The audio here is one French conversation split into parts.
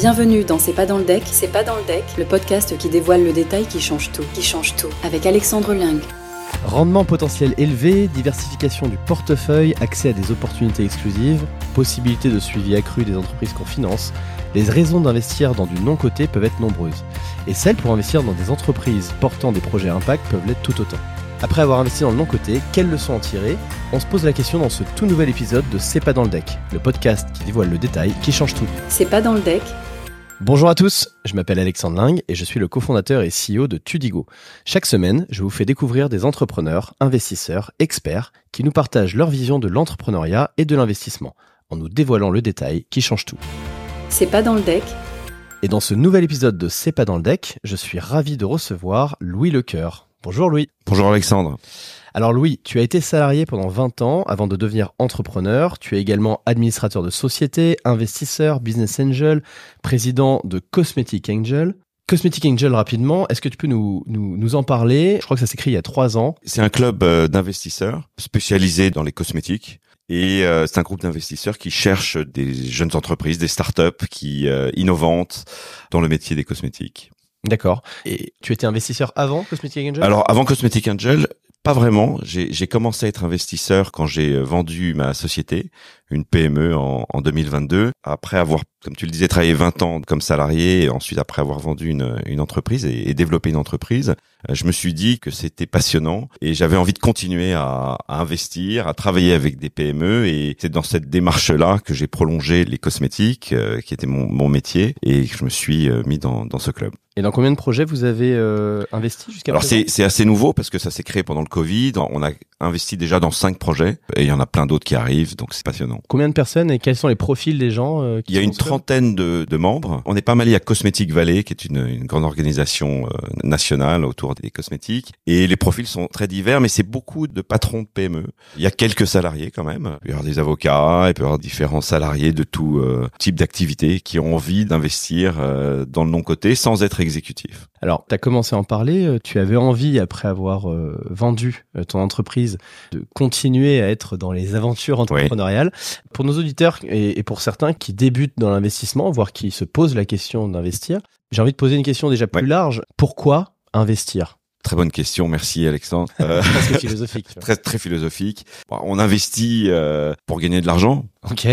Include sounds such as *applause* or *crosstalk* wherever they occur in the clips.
Bienvenue dans C'est pas dans le deck, c'est pas dans le deck, le podcast qui dévoile le détail qui change tout, qui change tout, avec Alexandre Ling. Rendement potentiel élevé, diversification du portefeuille, accès à des opportunités exclusives, possibilité de suivi accru des entreprises qu'on finance, les raisons d'investir dans du non-coté peuvent être nombreuses. Et celles pour investir dans des entreprises portant des projets impact peuvent l'être tout autant. Après avoir investi dans le non-côté, quelles leçons en tirer? On se pose la question dans ce tout nouvel épisode de C'est pas dans le deck, le podcast qui dévoile le détail qui change tout. C'est pas dans le deck. Bonjour à tous, je m'appelle Alexandre Ling et je suis le cofondateur et CEO de Tudigo. Chaque semaine, je vous fais découvrir des entrepreneurs, investisseurs, experts qui nous partagent leur vision de l'entrepreneuriat et de l'investissement en nous dévoilant le détail qui change tout. C'est pas dans le deck. Et dans ce nouvel épisode de C'est pas dans le deck, je suis ravi de recevoir Louis Lecoeur. Bonjour Louis. Bonjour Alexandre. Alors Louis, tu as été salarié pendant 20 ans avant de devenir entrepreneur. Tu es également administrateur de société, investisseur, business angel, président de Cosmetic Angel. Cosmetic Angel, rapidement, est-ce que tu peux nous, nous, nous en parler? Je crois que ça s'écrit il y a trois ans. C'est un club euh, d'investisseurs spécialisé dans les cosmétiques. Et euh, c'est un groupe d'investisseurs qui cherchent des jeunes entreprises, des startups qui euh, innovantes dans le métier des cosmétiques. D'accord. Et tu étais investisseur avant Cosmetic Angel? Alors avant Cosmetic Angel, pas vraiment. J'ai commencé à être investisseur quand j'ai euh, vendu ma société, une PME en, en, 2022, après avoir, comme tu le disais, travaillé 20 ans comme salarié, et ensuite après avoir vendu une, une entreprise et, et, développé une entreprise, euh, je me suis dit que c'était passionnant et j'avais envie de continuer à, à, investir, à travailler avec des PME, et c'est dans cette démarche-là que j'ai prolongé les cosmétiques, euh, qui était mon, mon, métier, et que je me suis mis dans, dans ce club. Et dans combien de projets vous avez euh, investi jusqu'à Alors c'est assez nouveau parce que ça s'est créé pendant le Covid. On a investi déjà dans cinq projets et il y en a plein d'autres qui arrivent, donc c'est passionnant. Combien de personnes et quels sont les profils des gens euh, qui Il y a une trentaine de, de, membres. On est pas mal lié à Cosmetic Valley, qui est une, une grande organisation euh, nationale autour des cosmétiques. Et les profils sont très divers, mais c'est beaucoup de patrons de PME. Il y a quelques salariés quand même. Il peut y avoir des avocats, il peut y avoir différents salariés de tout euh, type d'activité qui ont envie d'investir dans le non-côté sans être exécutif. Alors, tu as commencé à en parler, tu avais envie, après avoir euh, vendu euh, ton entreprise, de continuer à être dans les aventures entrepreneuriales. Oui. Pour nos auditeurs et, pour certains qui débutent dans l'investissement, voire qui se posent la question d'investir, j'ai envie de poser une question déjà plus large. Pourquoi investir? Très bonne question, merci Alexandre. Euh, très *laughs* philosophique. *laughs* très très philosophique. On investit euh, pour gagner de l'argent. Ok.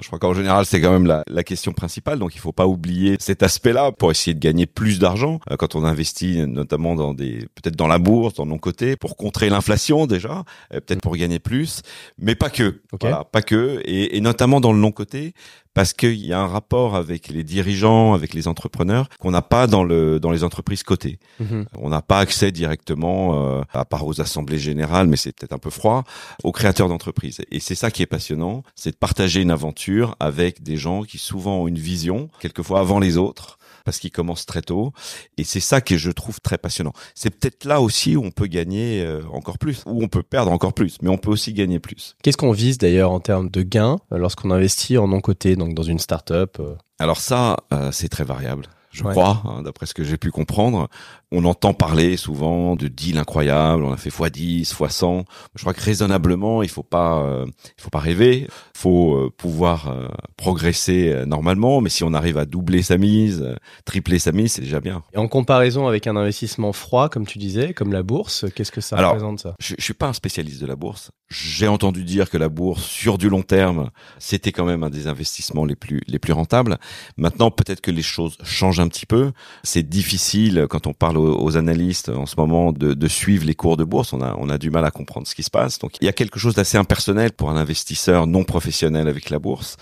Je crois qu'en général c'est quand même la, la, question principale, donc il faut pas oublier cet aspect-là pour essayer de gagner plus d'argent euh, quand on investit, notamment dans des peut-être dans la bourse, dans nos côtés, pour contrer l'inflation déjà, euh, peut-être pour gagner plus, mais pas que. Okay. Voilà, pas que, et, et notamment dans le non côté parce qu'il y a un rapport avec les dirigeants, avec les entrepreneurs qu'on n'a pas dans le dans les entreprises cotées. -hmm. On n'a pas accès directement, euh, à part aux assemblées générales, mais c'est peut-être un peu froid, aux créateurs d'entreprises. Et c'est ça qui est passionnant, c'est de partager une aventure avec des gens qui souvent ont une vision, quelquefois avant les autres parce qu'ils commencent très tôt. Et c'est ça que je trouve très passionnant. C'est peut-être là aussi où on peut gagner euh, encore plus, où on peut perdre encore plus, mais on peut aussi gagner plus. Qu'est-ce qu'on vise d'ailleurs en termes de gains euh, lorsqu'on investit en non-côté, donc dans une start-up euh? Alors ça, euh, c'est très variable je ouais. crois, hein, d'après ce que j'ai pu comprendre. On entend parler souvent de deals incroyables, on a fait x10, x100. Je crois que raisonnablement, il faut pas euh, il faut pas rêver, faut euh, pouvoir euh, progresser normalement, mais si on arrive à doubler sa mise, tripler sa mise, c'est déjà bien. Et en comparaison avec un investissement froid comme tu disais, comme la bourse, qu'est-ce que ça Alors, représente ça? je, je suis pas un spécialiste de la bourse. J'ai entendu dire que la bourse sur du long terme, c'était quand même un des investissements les plus les plus rentables. Maintenant, peut-être que les choses changent un petit peu. C'est difficile quand on parle aux, aux, analystes en ce moment de, de, suivre les cours de bourse. On a, on a du mal à comprendre ce qui se passe. Donc il y a quelque chose d'assez impersonnel pour un investisseur non professionnel avec la bourse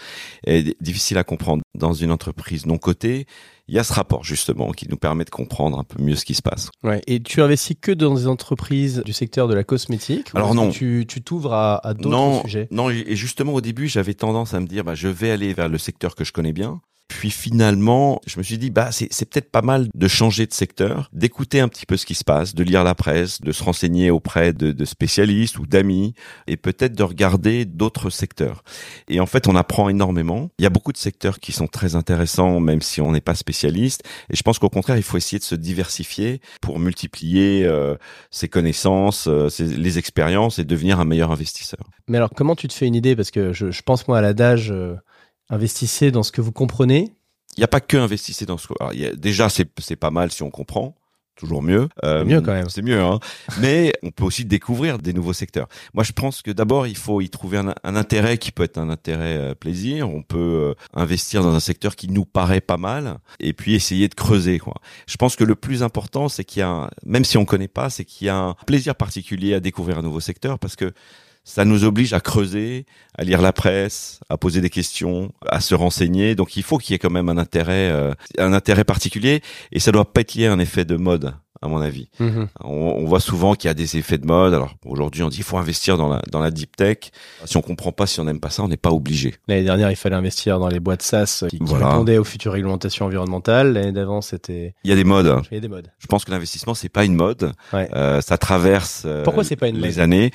et difficile à comprendre. Dans une entreprise non cotée, il y a ce rapport justement qui nous permet de comprendre un peu mieux ce qui se passe. Ouais. Et tu investis que dans des entreprises du secteur de la cosmétique Alors non. Tu t'ouvres à, à d'autres sujets? Non, et justement au début j'avais tendance à me dire bah, je vais aller vers le secteur que je connais bien. Puis finalement, je me suis dit, bah c'est peut-être pas mal de changer de secteur, d'écouter un petit peu ce qui se passe, de lire la presse, de se renseigner auprès de, de spécialistes ou d'amis, et peut-être de regarder d'autres secteurs. Et en fait, on apprend énormément. Il y a beaucoup de secteurs qui sont très intéressants, même si on n'est pas spécialiste. Et je pense qu'au contraire, il faut essayer de se diversifier pour multiplier euh, ses connaissances, euh, ses, les expériences et devenir un meilleur investisseur. Mais alors, comment tu te fais une idée? Parce que je, je pense moi à l'adage. Euh investissez dans ce que vous comprenez il n'y a pas que investissez dans ce. Alors, il y a, déjà, c'est c'est pas mal si on comprend toujours mieux. Euh, mieux quand même. C'est mieux, hein. Mais on peut aussi découvrir des nouveaux secteurs. Moi, je pense que d'abord, il faut y trouver un, un, intérêt qui peut être un intérêt euh, plaisir. On peut euh, investir dans un secteur qui nous paraît pas mal, et puis essayer de creuser. Quoi. Je pense que le plus important, c'est qu'il y a, un, même si on connaît pas, c'est qu'il y a un plaisir particulier à découvrir un nouveau secteur, parce que ça nous oblige à creuser, à lire la presse, à poser des questions, à se renseigner. Donc il faut qu'il y ait quand même un intérêt, euh, un intérêt particulier, et ça doit pas être lié à un effet de mode à mon avis. Mhm. On, on, voit souvent qu'il y a des effets de mode. Alors aujourd'hui, on dit il faut investir dans la dans la deep tech. Si on comprend pas, si on n'aime pas ça, on n'est pas obligé. L'année dernière, il fallait investir dans les boîtes SaaS qui, qui Voilà. répondaient aux futures réglementations environnementales. L'année d'avant, c'était Il y a des modes. il y a des modes. Je pense que l'investissement c'est pas une mode. Ouais. Euh, ça traverse. euh, Pourquoi c'est pas une les mode? années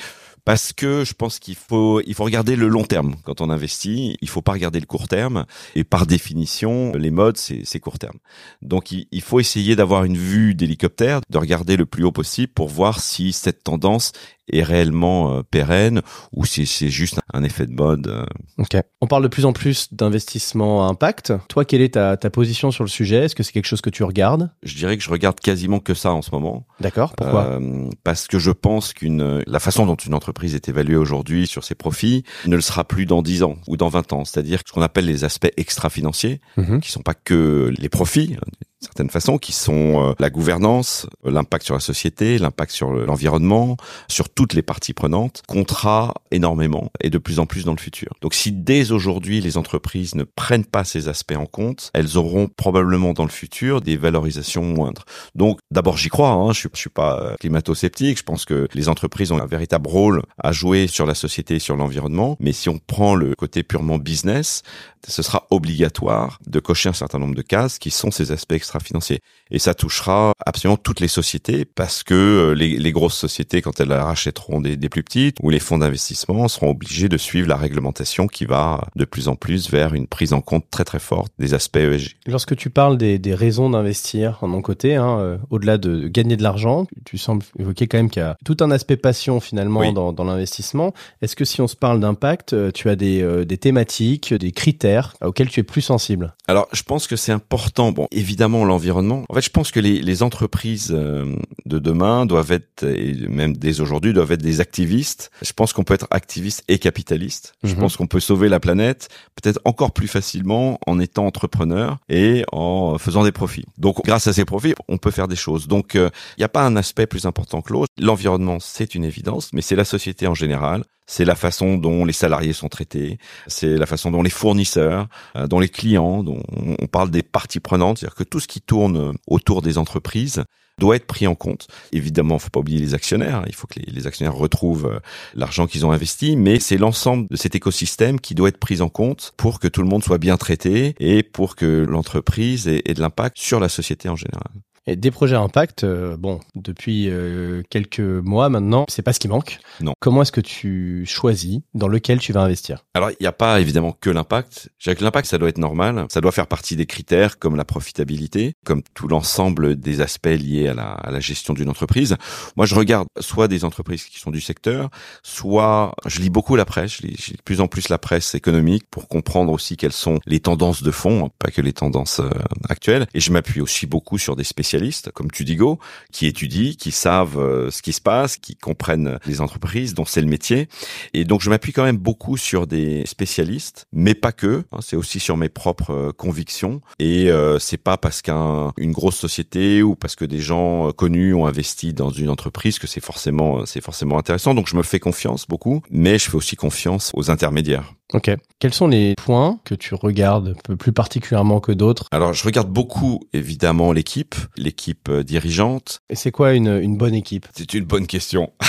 parce que je pense qu'il faut il faut regarder le long terme quand on investit. Il faut pas regarder le court terme. Et par définition, les modes c'est court terme. Donc il, il faut essayer d'avoir une vue d'hélicoptère, de regarder le plus haut possible pour voir si cette tendance est réellement euh, pérenne ou si c'est juste un effet de mode. euh? Ok. On parle de plus en plus d'investissement à impact. Toi, quelle est ta, ta position sur le sujet? Est-ce que c'est quelque chose que tu regardes? Je dirais que je regarde quasiment que ça en ce moment. D'accord. Pourquoi? Euh, Parce que je pense qu'une la façon dont une entreprise est évaluée aujourd'hui sur ses profits ne le sera plus dans 10 ans ou dans 20 ans. C'est-à-dire ce qu'on appelle les aspects extra-financiers, Mhm. qui sont pas que les profits, hein, certaine façon, qui sont euh, la gouvernance, euh, l'impact sur la société, l'impact sur le- l'environnement, sur toutes les parties prenantes, comptera énormément et de plus en plus dans le futur. Donc si dès aujourd'hui les entreprises ne prennent pas ces aspects en compte, elles auront probablement dans le futur des valorisations moindres. Donc d'abord j'y crois, hein, je je suis pas euh, climato-sceptique, je pense que les entreprises ont un véritable rôle à jouer sur la société et sur l'environnement, mais si on prend le côté purement business, ce sera obligatoire de cocher un certain nombre de cases qui sont ces aspects extra-financiers. Et ça touchera absolument toutes les sociétés parce que euh, les, les grosses sociétés, quand elles rachèteront des, des plus petites, ou les fonds d'investissement seront obligés de suivre la réglementation qui va de plus en plus vers une prise en compte très très forte des aspects ESG. Lorsque tu parles des, des raisons d'investir en mon côté, hein, euh, au-delà de gagner de l'argent, tu sembles évoquer quand même qu'il y a tout un aspect passion finalement Oui. dans, dans l'investissement. Est-ce que si on se parle d'impact, euh, tu as des, euh, des thématiques, des critères auxquels tu es plus sensible? Alors, je pense que c'est important. Bon, évidemment, l'environnement. En fait, je pense que les, les entreprises euh, de demain doivent être, et même dès aujourd'hui, doivent être des activistes. Je pense qu'on peut être activiste et capitaliste. Je Mhm. pense qu'on peut sauver la planète peut-être encore plus facilement en étant entrepreneur et en faisant des profits. Donc, grâce à ces profits, on peut faire des choses. Donc, euh, il n'y a pas un aspect plus important que l'autre. L'environnement, c'est une évidence, mais c'est la société en général. C'est la façon dont les salariés sont traités, c'est la façon dont les fournisseurs, euh, dont les clients, dont on parle des parties prenantes, c'est-à-dire que tout ce qui tourne autour des entreprises doit être pris en compte. Évidemment, faut pas oublier les actionnaires. Il faut que les, les actionnaires retrouvent euh, l'argent qu'ils ont investi, mais c'est l'ensemble de cet écosystème qui doit être pris en compte pour que tout le monde soit bien traité et pour que l'entreprise ait, ait de l'impact sur la société en général. Et des projets à impact, euh, bon, depuis euh, quelques mois maintenant, c'est pas ce qui manque. Non. Comment est-ce que tu choisis dans lequel tu vas investir? Alors, il n'y a pas évidemment que l'impact. Que l'impact, ça doit être normal. Ça doit faire partie des critères comme la profitabilité, comme tout l'ensemble des aspects liés à la, à la gestion d'une entreprise. Moi, je regarde soit des entreprises qui sont du secteur, soit je lis beaucoup la presse. Je lis, je lis de plus en plus la presse économique pour comprendre aussi quelles sont les tendances de fond, hein, pas que les tendances euh, actuelles. Et je m'appuie aussi beaucoup sur des spécialistes comme Tudigo, qui étudient, qui savent euh, ce qui se passe, qui comprennent les entreprises dont c'est le métier. Et donc je m'appuie quand même beaucoup sur des spécialistes, mais pas que. hein, c'est aussi sur mes propres euh, convictions. Et euh, c'est pas parce qu'une grosse société ou parce que des gens euh, connus ont investi dans une entreprise que c'est forcément c'est forcément intéressant. Donc je me fais confiance beaucoup, mais je fais aussi confiance aux intermédiaires. Ok. Quels sont les points que tu regardes plus particulièrement que d'autres? Alors je regarde beaucoup évidemment l'équipe, l'équipe euh, dirigeante. Et c'est quoi une, une bonne équipe? C'est une bonne question. *laughs*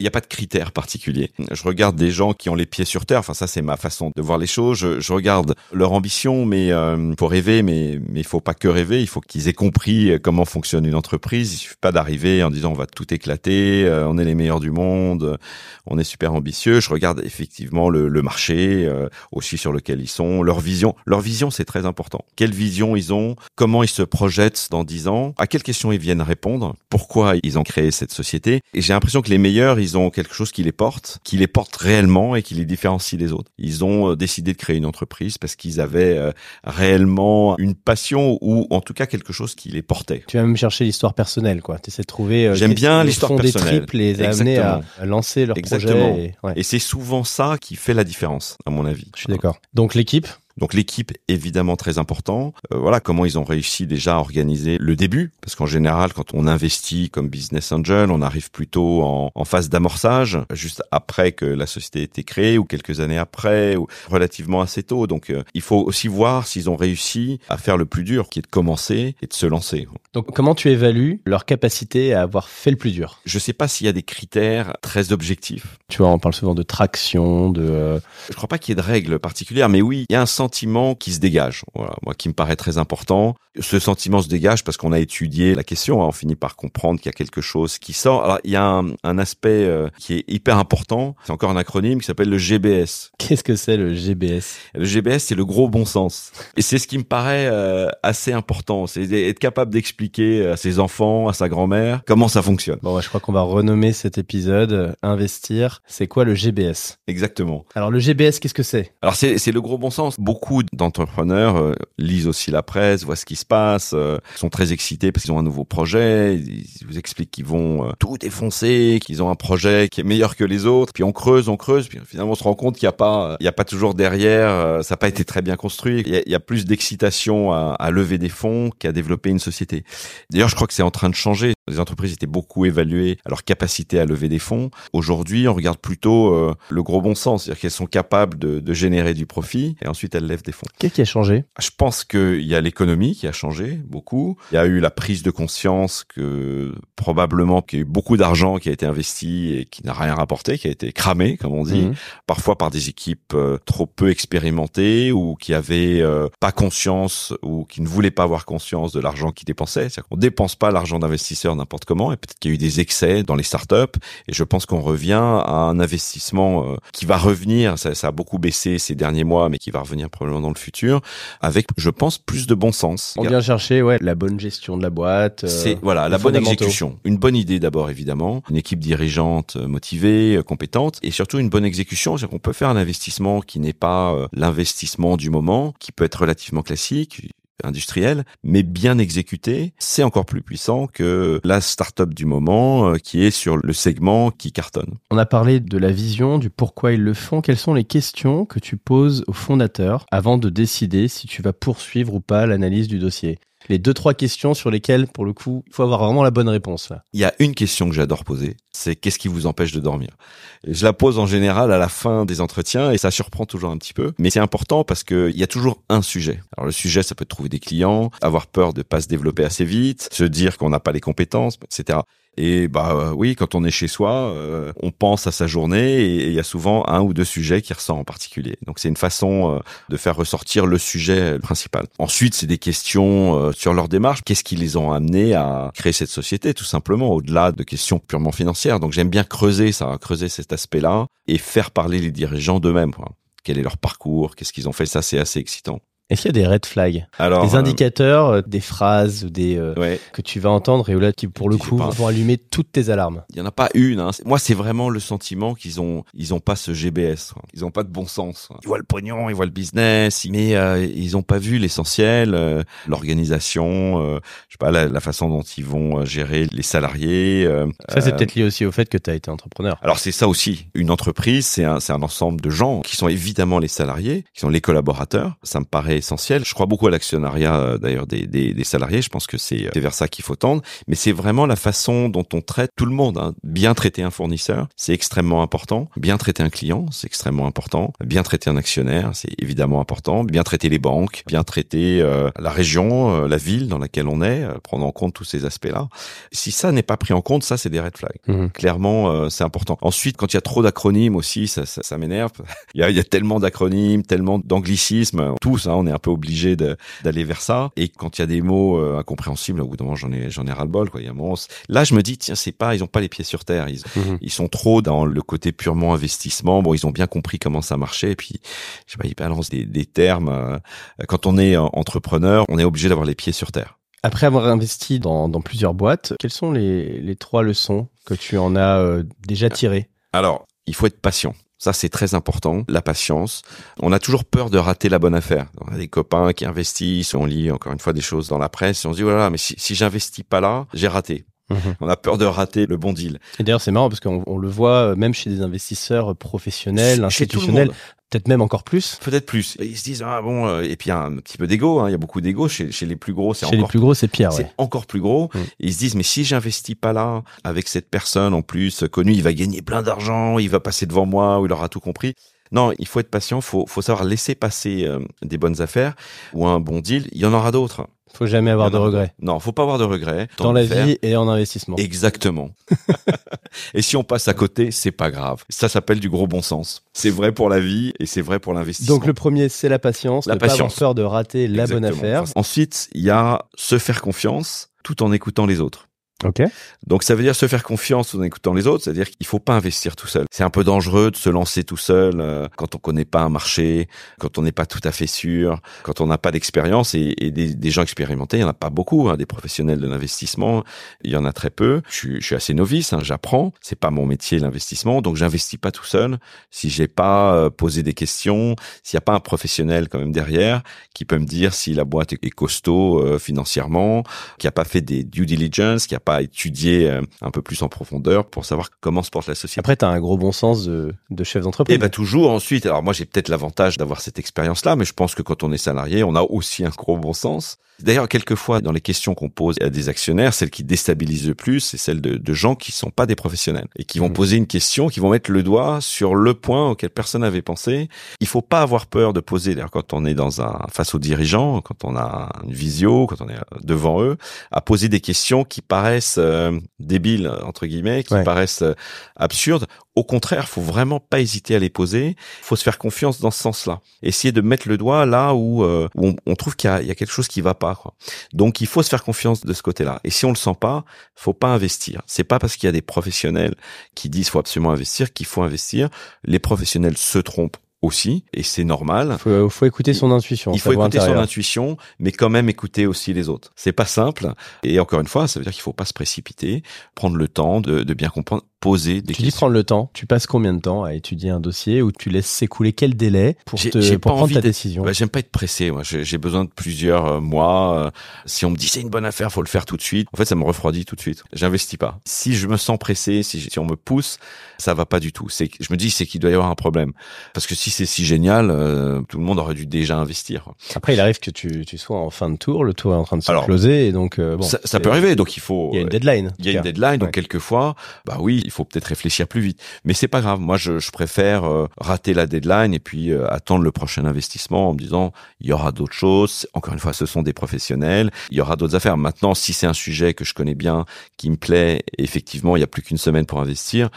Il n'y a pas de critères particuliers. Je regarde des gens qui ont les pieds sur terre. Enfin, ça, c'est ma façon de voir les choses. Je, je regarde leur ambition, mais euh, faut rêver, mais mais il faut pas que rêver. Il faut qu'ils aient compris euh, comment fonctionne une entreprise. Il suffit pas d'arriver en disant on va tout éclater, euh, on est les meilleurs du monde, on est super ambitieux. Je regarde effectivement le le, le marché euh, aussi sur lequel ils sont, leur vision. Leur vision, c'est très important. Quelle vision ils ont Comment ils se projettent dans dix ans À quelles questions ils viennent répondre Pourquoi ils ont créé cette société Et j'ai l'impression que les meilleurs, ils ont quelque chose qui les porte, qui les porte réellement et qui les différencie des autres. Ils ont euh, décidé de créer une entreprise parce qu'ils avaient euh, réellement une passion ou en tout cas quelque chose qui les portait. Tu vas même chercher l'histoire personnelle, quoi. Tu essaies de trouver. J'aime bien l'histoire des personnelle. tripes, les amener à, à lancer leur Exactement. projet. et- ouais. Et c'est souvent ça qui fait la différence, à mon avis. Je suis d'accord. Donc l'équipe, Donc l'équipe évidemment très important. Euh, voilà comment ils ont réussi déjà à organiser le début, parce qu'en général quand on investit comme business angel, on arrive plutôt en, en phase d'amorçage, juste après que la société ait été créée ou quelques années après, ou relativement assez tôt. Donc euh, il faut aussi voir s'ils ont réussi à faire le plus dur, qui est de commencer et de se lancer. donc comment tu évalues leur capacité à avoir fait le plus dur? Je sais pas s'il y a des critères très objectifs. Tu vois, on parle souvent de traction, de. euh, Je crois pas qu'il y ait de règles particulières, mais oui, il y a un sentiment qui se dégage. Voilà, moi qui me paraît très important. Ce sentiment se dégage parce qu'on a étudié la question. hein, on finit par comprendre qu'il y a quelque chose qui sort. Alors il y a un, un aspect euh, qui est hyper important. C'est encore un acronyme qui s'appelle le GBS. Qu'est-ce que c'est le GBS Le GBS, c'est le gros bon sens. Et c'est ce qui me paraît euh, assez important. C'est être capable d'expliquer à ses enfants, à sa grand-mère, comment ça fonctionne. Bon, je crois qu'on va renommer cet épisode euh, Investir. C'est quoi le GBS Exactement. Alors le GBS, qu'est-ce que c'est? Alors c'est c'est le gros bon sens. Beaucoup d'entrepreneurs euh, lisent aussi la presse, voient ce qui se passe, euh, sont très excités parce qu'ils ont un nouveau projet. Ils vous expliquent qu'ils vont euh, tout défoncer, qu'ils ont un projet qui est meilleur que les autres. Puis on creuse, on creuse, puis finalement on se rend compte qu'il n'y a pas, il y a pas toujours derrière. ça n'a pas été très bien construit. Il y a, plus d'excitation à, lever des fonds qu'à développer une société. D'ailleurs, je crois que c'est en train de changer. Les entreprises étaient beaucoup évaluées à leur capacité à lever des fonds. Aujourd'hui, on regarde plutôt le gros bon sens, c'est-à-dire qu'elles sont capables de, de générer du profit et ensuite elles lèvent des fonds. Qu'est-ce qui a changé? Je pense qu'il y a l'économie qui a changé beaucoup. Il y a eu la prise de conscience que probablement qu'il y a eu beaucoup d'argent qui a été investi et qui n'a rien rapporté, qui a été cramé, comme on dit, Mhm. parfois par des équipes euh, trop peu expérimentées ou qui avaient euh, pas conscience ou qui ne voulaient pas avoir conscience de l'argent qu'ils dépensaient. C'est-à-dire qu'on dépense pas l'argent d'investisseurs n'importe comment et peut-être qu'il y a eu des excès dans les startups et je pense qu'on revient à un investissement euh, qui va revenir, ça, ça a beaucoup baissé ces derniers mois mais qui va revenir probablement dans le futur avec, je pense, plus de bon sens. On vient chercher ouais, la bonne gestion de la boîte. euh, C'est voilà la bonne exécution, une bonne idée d'abord évidemment, une équipe dirigeante euh, motivée, euh, compétente, et surtout une bonne exécution. C'est qu'on peut faire un investissement qui n'est pas l'investissement du moment, qui peut être relativement classique industriel, mais bien exécuté, c'est encore plus puissant que la start-up du moment euh, qui est sur le segment qui cartonne. On a parlé de la vision, du pourquoi ils le font. Quelles sont les questions que tu poses aux fondateurs avant de décider si tu vas poursuivre ou pas l'analyse du dossier? Les deux, trois questions sur lesquelles, pour le coup, il faut avoir vraiment la bonne réponse. Là. Il y a une question que j'adore poser, c'est qu'est-ce qui vous empêche de dormir? Je la pose en général à la fin des entretiens et ça surprend toujours un petit peu, mais c'est important parce que il y a toujours un sujet. Alors le sujet, ça peut être trouver des clients, avoir peur de pas se développer assez vite, se dire qu'on n'a pas les compétences, etc. Et bah euh, oui, quand on est chez soi, euh, on pense à sa journée et il y a souvent un ou deux sujets qui ressortent en particulier. Donc c'est une façon euh, de faire ressortir le sujet principal. Ensuite, c'est des questions euh, sur leur démarche. Qu'est-ce qui les ont amenés à créer cette société, tout simplement, au-delà de questions purement financières. Donc j'aime bien creuser ça, creuser cet aspect-là et faire parler les dirigeants d'eux-mêmes. Quel est leur parcours Qu'est-ce qu'ils ont fait Ça, c'est assez excitant. Est-ce qu'il y a des red flags? Alors, Des euh, indicateurs, euh, des phrases des, euh, ouais. que tu vas entendre et là, qui, pour le coup, pas. vont allumer toutes tes alarmes? Il y en a pas une. Hein. Moi, c'est vraiment le sentiment qu'ils ont, ils ont pas ce GBS. quoi. Ils ont pas de bon sens. Ils voient le pognon, ils voient le business, mais euh, ils ont pas vu l'essentiel, l'organisation, je sais pas la, la façon dont ils vont gérer les salariés. Ça, c'est peut-être lié aussi au fait que tu as été entrepreneur. alors c'est ça aussi. Une entreprise, c'est un, c'est un ensemble de gens qui sont évidemment les salariés, qui sont les collaborateurs. Ça me paraît essentiel. Je crois beaucoup à l'actionnariat euh, d'ailleurs des, des, des salariés. Je pense que c'est c'est vers ça qu'il faut tendre. Mais c'est vraiment la façon dont on traite tout le monde. hein. Bien traiter un fournisseur, c'est extrêmement important. Bien traiter un client, c'est extrêmement important. Bien traiter un actionnaire, c'est évidemment important. Bien traiter les banques, bien traiter euh, la région, euh, la ville dans laquelle on est, euh, prendre en compte tous ces aspects-là. Si ça n'est pas pris en compte, ça c'est des red flags. Mhm. Clairement, euh, c'est important. Ensuite, quand il y a trop d'acronymes aussi, ça, ça, ça m'énerve. *laughs* il, y a, il y a tellement d'acronymes, tellement d'anglicismes. Tous, hein, on on est un peu obligé d'aller vers ça. Et quand il y a des mots euh, incompréhensibles, au bout d'un moment, j'en ai, j'en ai ras le bol. Quoi. Il y a un moment, là, je me dis, tiens, c'est pas, ils ont pas les pieds sur terre. Ils, mhm. ils sont trop dans le côté purement investissement. Bon, ils ont bien compris comment ça marchait. Et puis, je sais pas, ils balancent des, des termes. Euh, quand on est entrepreneur, on est obligé d'avoir les pieds sur terre. Après avoir investi dans, dans plusieurs boîtes, quelles sont les, les trois leçons que tu en as euh, déjà tirées? Alors, il faut être patient. Ça, c'est très important, la patience. On a toujours peur de rater la bonne affaire. On a des copains qui investissent, on lit encore une fois des choses dans la presse, on se dit, voilà, mais si, si j'investis pas là, j'ai raté. Mhm. On a peur de rater le bon deal. Et d'ailleurs, c'est marrant parce qu'on le voit euh, même chez des investisseurs professionnels, institutionnels, peut-être même encore plus. Peut-être plus. Ils se disent ah bon euh, et puis il y a un petit peu d'ego. Hein. Il y a beaucoup d'ego chez, chez les plus gros. C'est chez les plus gros, c'est pire. C'est encore plus gros. Mm. ils se disent mais si j'investis pas là avec cette personne en plus connue, il va gagner plein d'argent, il va passer devant moi ou il aura tout compris. Non, il faut être patient, faut faut savoir laisser passer euh, des bonnes affaires ou un bon deal. Il y en aura d'autres. Faut jamais avoir de regrets. Non, faut pas avoir de regrets. Dans la vie et en investissement. Exactement. *laughs* et si on passe à côté, c'est pas grave. Ça s'appelle du gros bon sens. C'est vrai pour la vie et c'est vrai pour l'investissement. Donc le premier, c'est la patience. La patience. Pas avoir peur de rater la bonne affaire. Ensuite, il y a se faire confiance tout en écoutant les autres. Ok. Donc ça veut dire se faire confiance en écoutant les autres, c'est-à-dire qu'il faut pas investir tout seul. C'est un peu dangereux de se lancer tout seul euh, quand on connaît pas un marché, quand on n'est pas tout à fait sûr, quand on n'a pas d'expérience et, des, gens expérimentés, il y en a pas beaucoup, hein, des professionnels de l'investissement, il y en a très peu. Je, suis assez novice, hein, j'apprends, c'est pas mon métier l'investissement, donc j'investis pas tout seul. Si j'ai pas euh, posé des questions, s'il y a pas un professionnel quand même derrière qui peut me dire si la boîte est costaud euh, financièrement, qui a pas fait des due diligence, qui a pas étudier euh, un peu plus en profondeur pour savoir comment se porte la société. Après, tu as un gros bon sens de, de chef d'entreprise. Et eh ben toujours ensuite. Alors moi, j'ai peut-être l'avantage d'avoir cette expérience-là, mais je pense que quand on est salarié, on a aussi un gros bon sens. D'ailleurs, quelquefois, dans les questions qu'on pose à des actionnaires, celle qui déstabilise le plus, c'est celle de, de, gens qui sont pas des professionnels et qui vont mmh. poser une question, qui vont mettre le doigt sur le point auquel personne n'avait pensé. Il faut pas avoir peur de poser. D'ailleurs, quand on est dans un face aux dirigeants, quand on a une visio, quand on est devant eux, à poser des questions qui paraissent euh, débiles entre guillemets, qui paraissent euh, absurdes. Au contraire, faut vraiment pas hésiter à les poser. Faut se faire confiance dans ce sens-là. Essayer de mettre le doigt là où, euh, on, trouve qu'il y, y a, quelque chose qui va pas. Quoi. Donc il faut se faire confiance de ce côté-là. Et si on le sent pas, faut pas investir. C'est pas parce qu'il y a des professionnels qui disent faut absolument investir qu'il faut investir. Les professionnels se trompent aussi, et c'est normal. Faut, faut écouter son intuition. Il faut écouter son intuition, mais quand même écouter aussi les autres. C'est pas simple, et encore une fois, ça veut dire qu'il faut pas se précipiter, prendre le temps de, de bien comprendre poser des tu dis prendre le temps. Tu passes combien de temps à étudier un dossier ou tu laisses s'écouler quel délai pour, te, pour prendre ta décision? bah, J'aime pas être pressé. Moi, j'ai besoin de plusieurs euh, mois. Si on me dit c'est une bonne affaire, faut le faire tout de suite. En fait, ça me refroidit tout de suite. J'investis pas. Si je me sens pressé, si, si on me pousse, ça va pas du tout. C'est, je me dis c'est qu'il doit y avoir un problème. Parce que si c'est si génial, euh, tout le monde aurait dû déjà investir. Après, il arrive que tu, tu sois en fin de tour, le tour est en train de se closer, et donc euh, bon. Ça, ça peut arriver. Donc il faut. Il y a une deadline. Il y a une deadline. Donc quelquefois, bah oui, il faut peut-être réfléchir plus vite. Mais c'est pas grave. Moi, je, je préfère euh, rater la deadline et puis attendre le prochain investissement en me disant il y aura d'autres choses. Encore une fois, ce sont des professionnels. Il y aura d'autres affaires. Maintenant, si c'est un sujet que je connais bien, qui me plaît, effectivement, il y a plus qu'une semaine pour investir.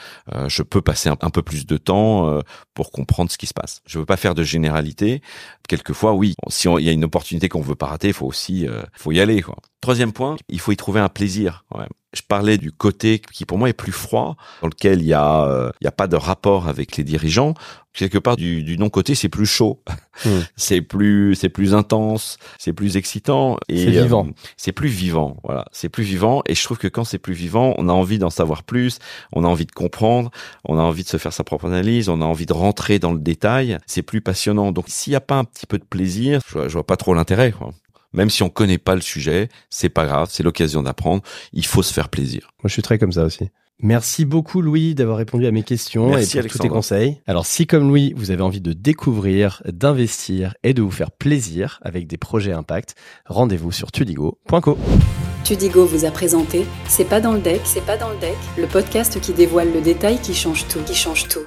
Je peux passer un, peu plus de temps pour comprendre ce qui se passe. Je veux pas faire de généralité. Quelquefois, oui. Si il y a une opportunité qu'on veut pas rater, il faut aussi, faut y aller. Troisième point, il faut y trouver un plaisir. Quand même je parlais du côté qui pour moi est plus froid, dans lequel il y a euh, il y a pas de rapport avec les dirigeants. Quelque part du, du non côté c'est plus chaud, hmm. *laughs* c'est plus c'est plus intense, c'est plus excitant et c'est vivant. Euh, c'est plus vivant, voilà, c'est plus vivant et je trouve que quand c'est plus vivant, on a envie d'en savoir plus, on a envie de comprendre, on a envie de se faire sa propre analyse, on a envie de rentrer dans le détail, c'est plus passionnant. Donc s'il y a pas un petit peu de plaisir, je je vois pas trop l'intérêt. Même si on connaît pas le sujet, c'est pas grave, c'est l'occasion d'apprendre. Il faut se faire plaisir. Moi, je suis très comme ça aussi. Merci beaucoup Louis d'avoir répondu à mes questions et pour tous tes conseils. Alors si comme Louis, vous avez envie de découvrir, d'investir et de vous faire plaisir avec des projets impact, rendez-vous sur tudigo.co. Tudigo vous a présenté C'est pas dans le deck, c'est pas dans le deck, le podcast qui dévoile le détail qui change tout, qui change tout.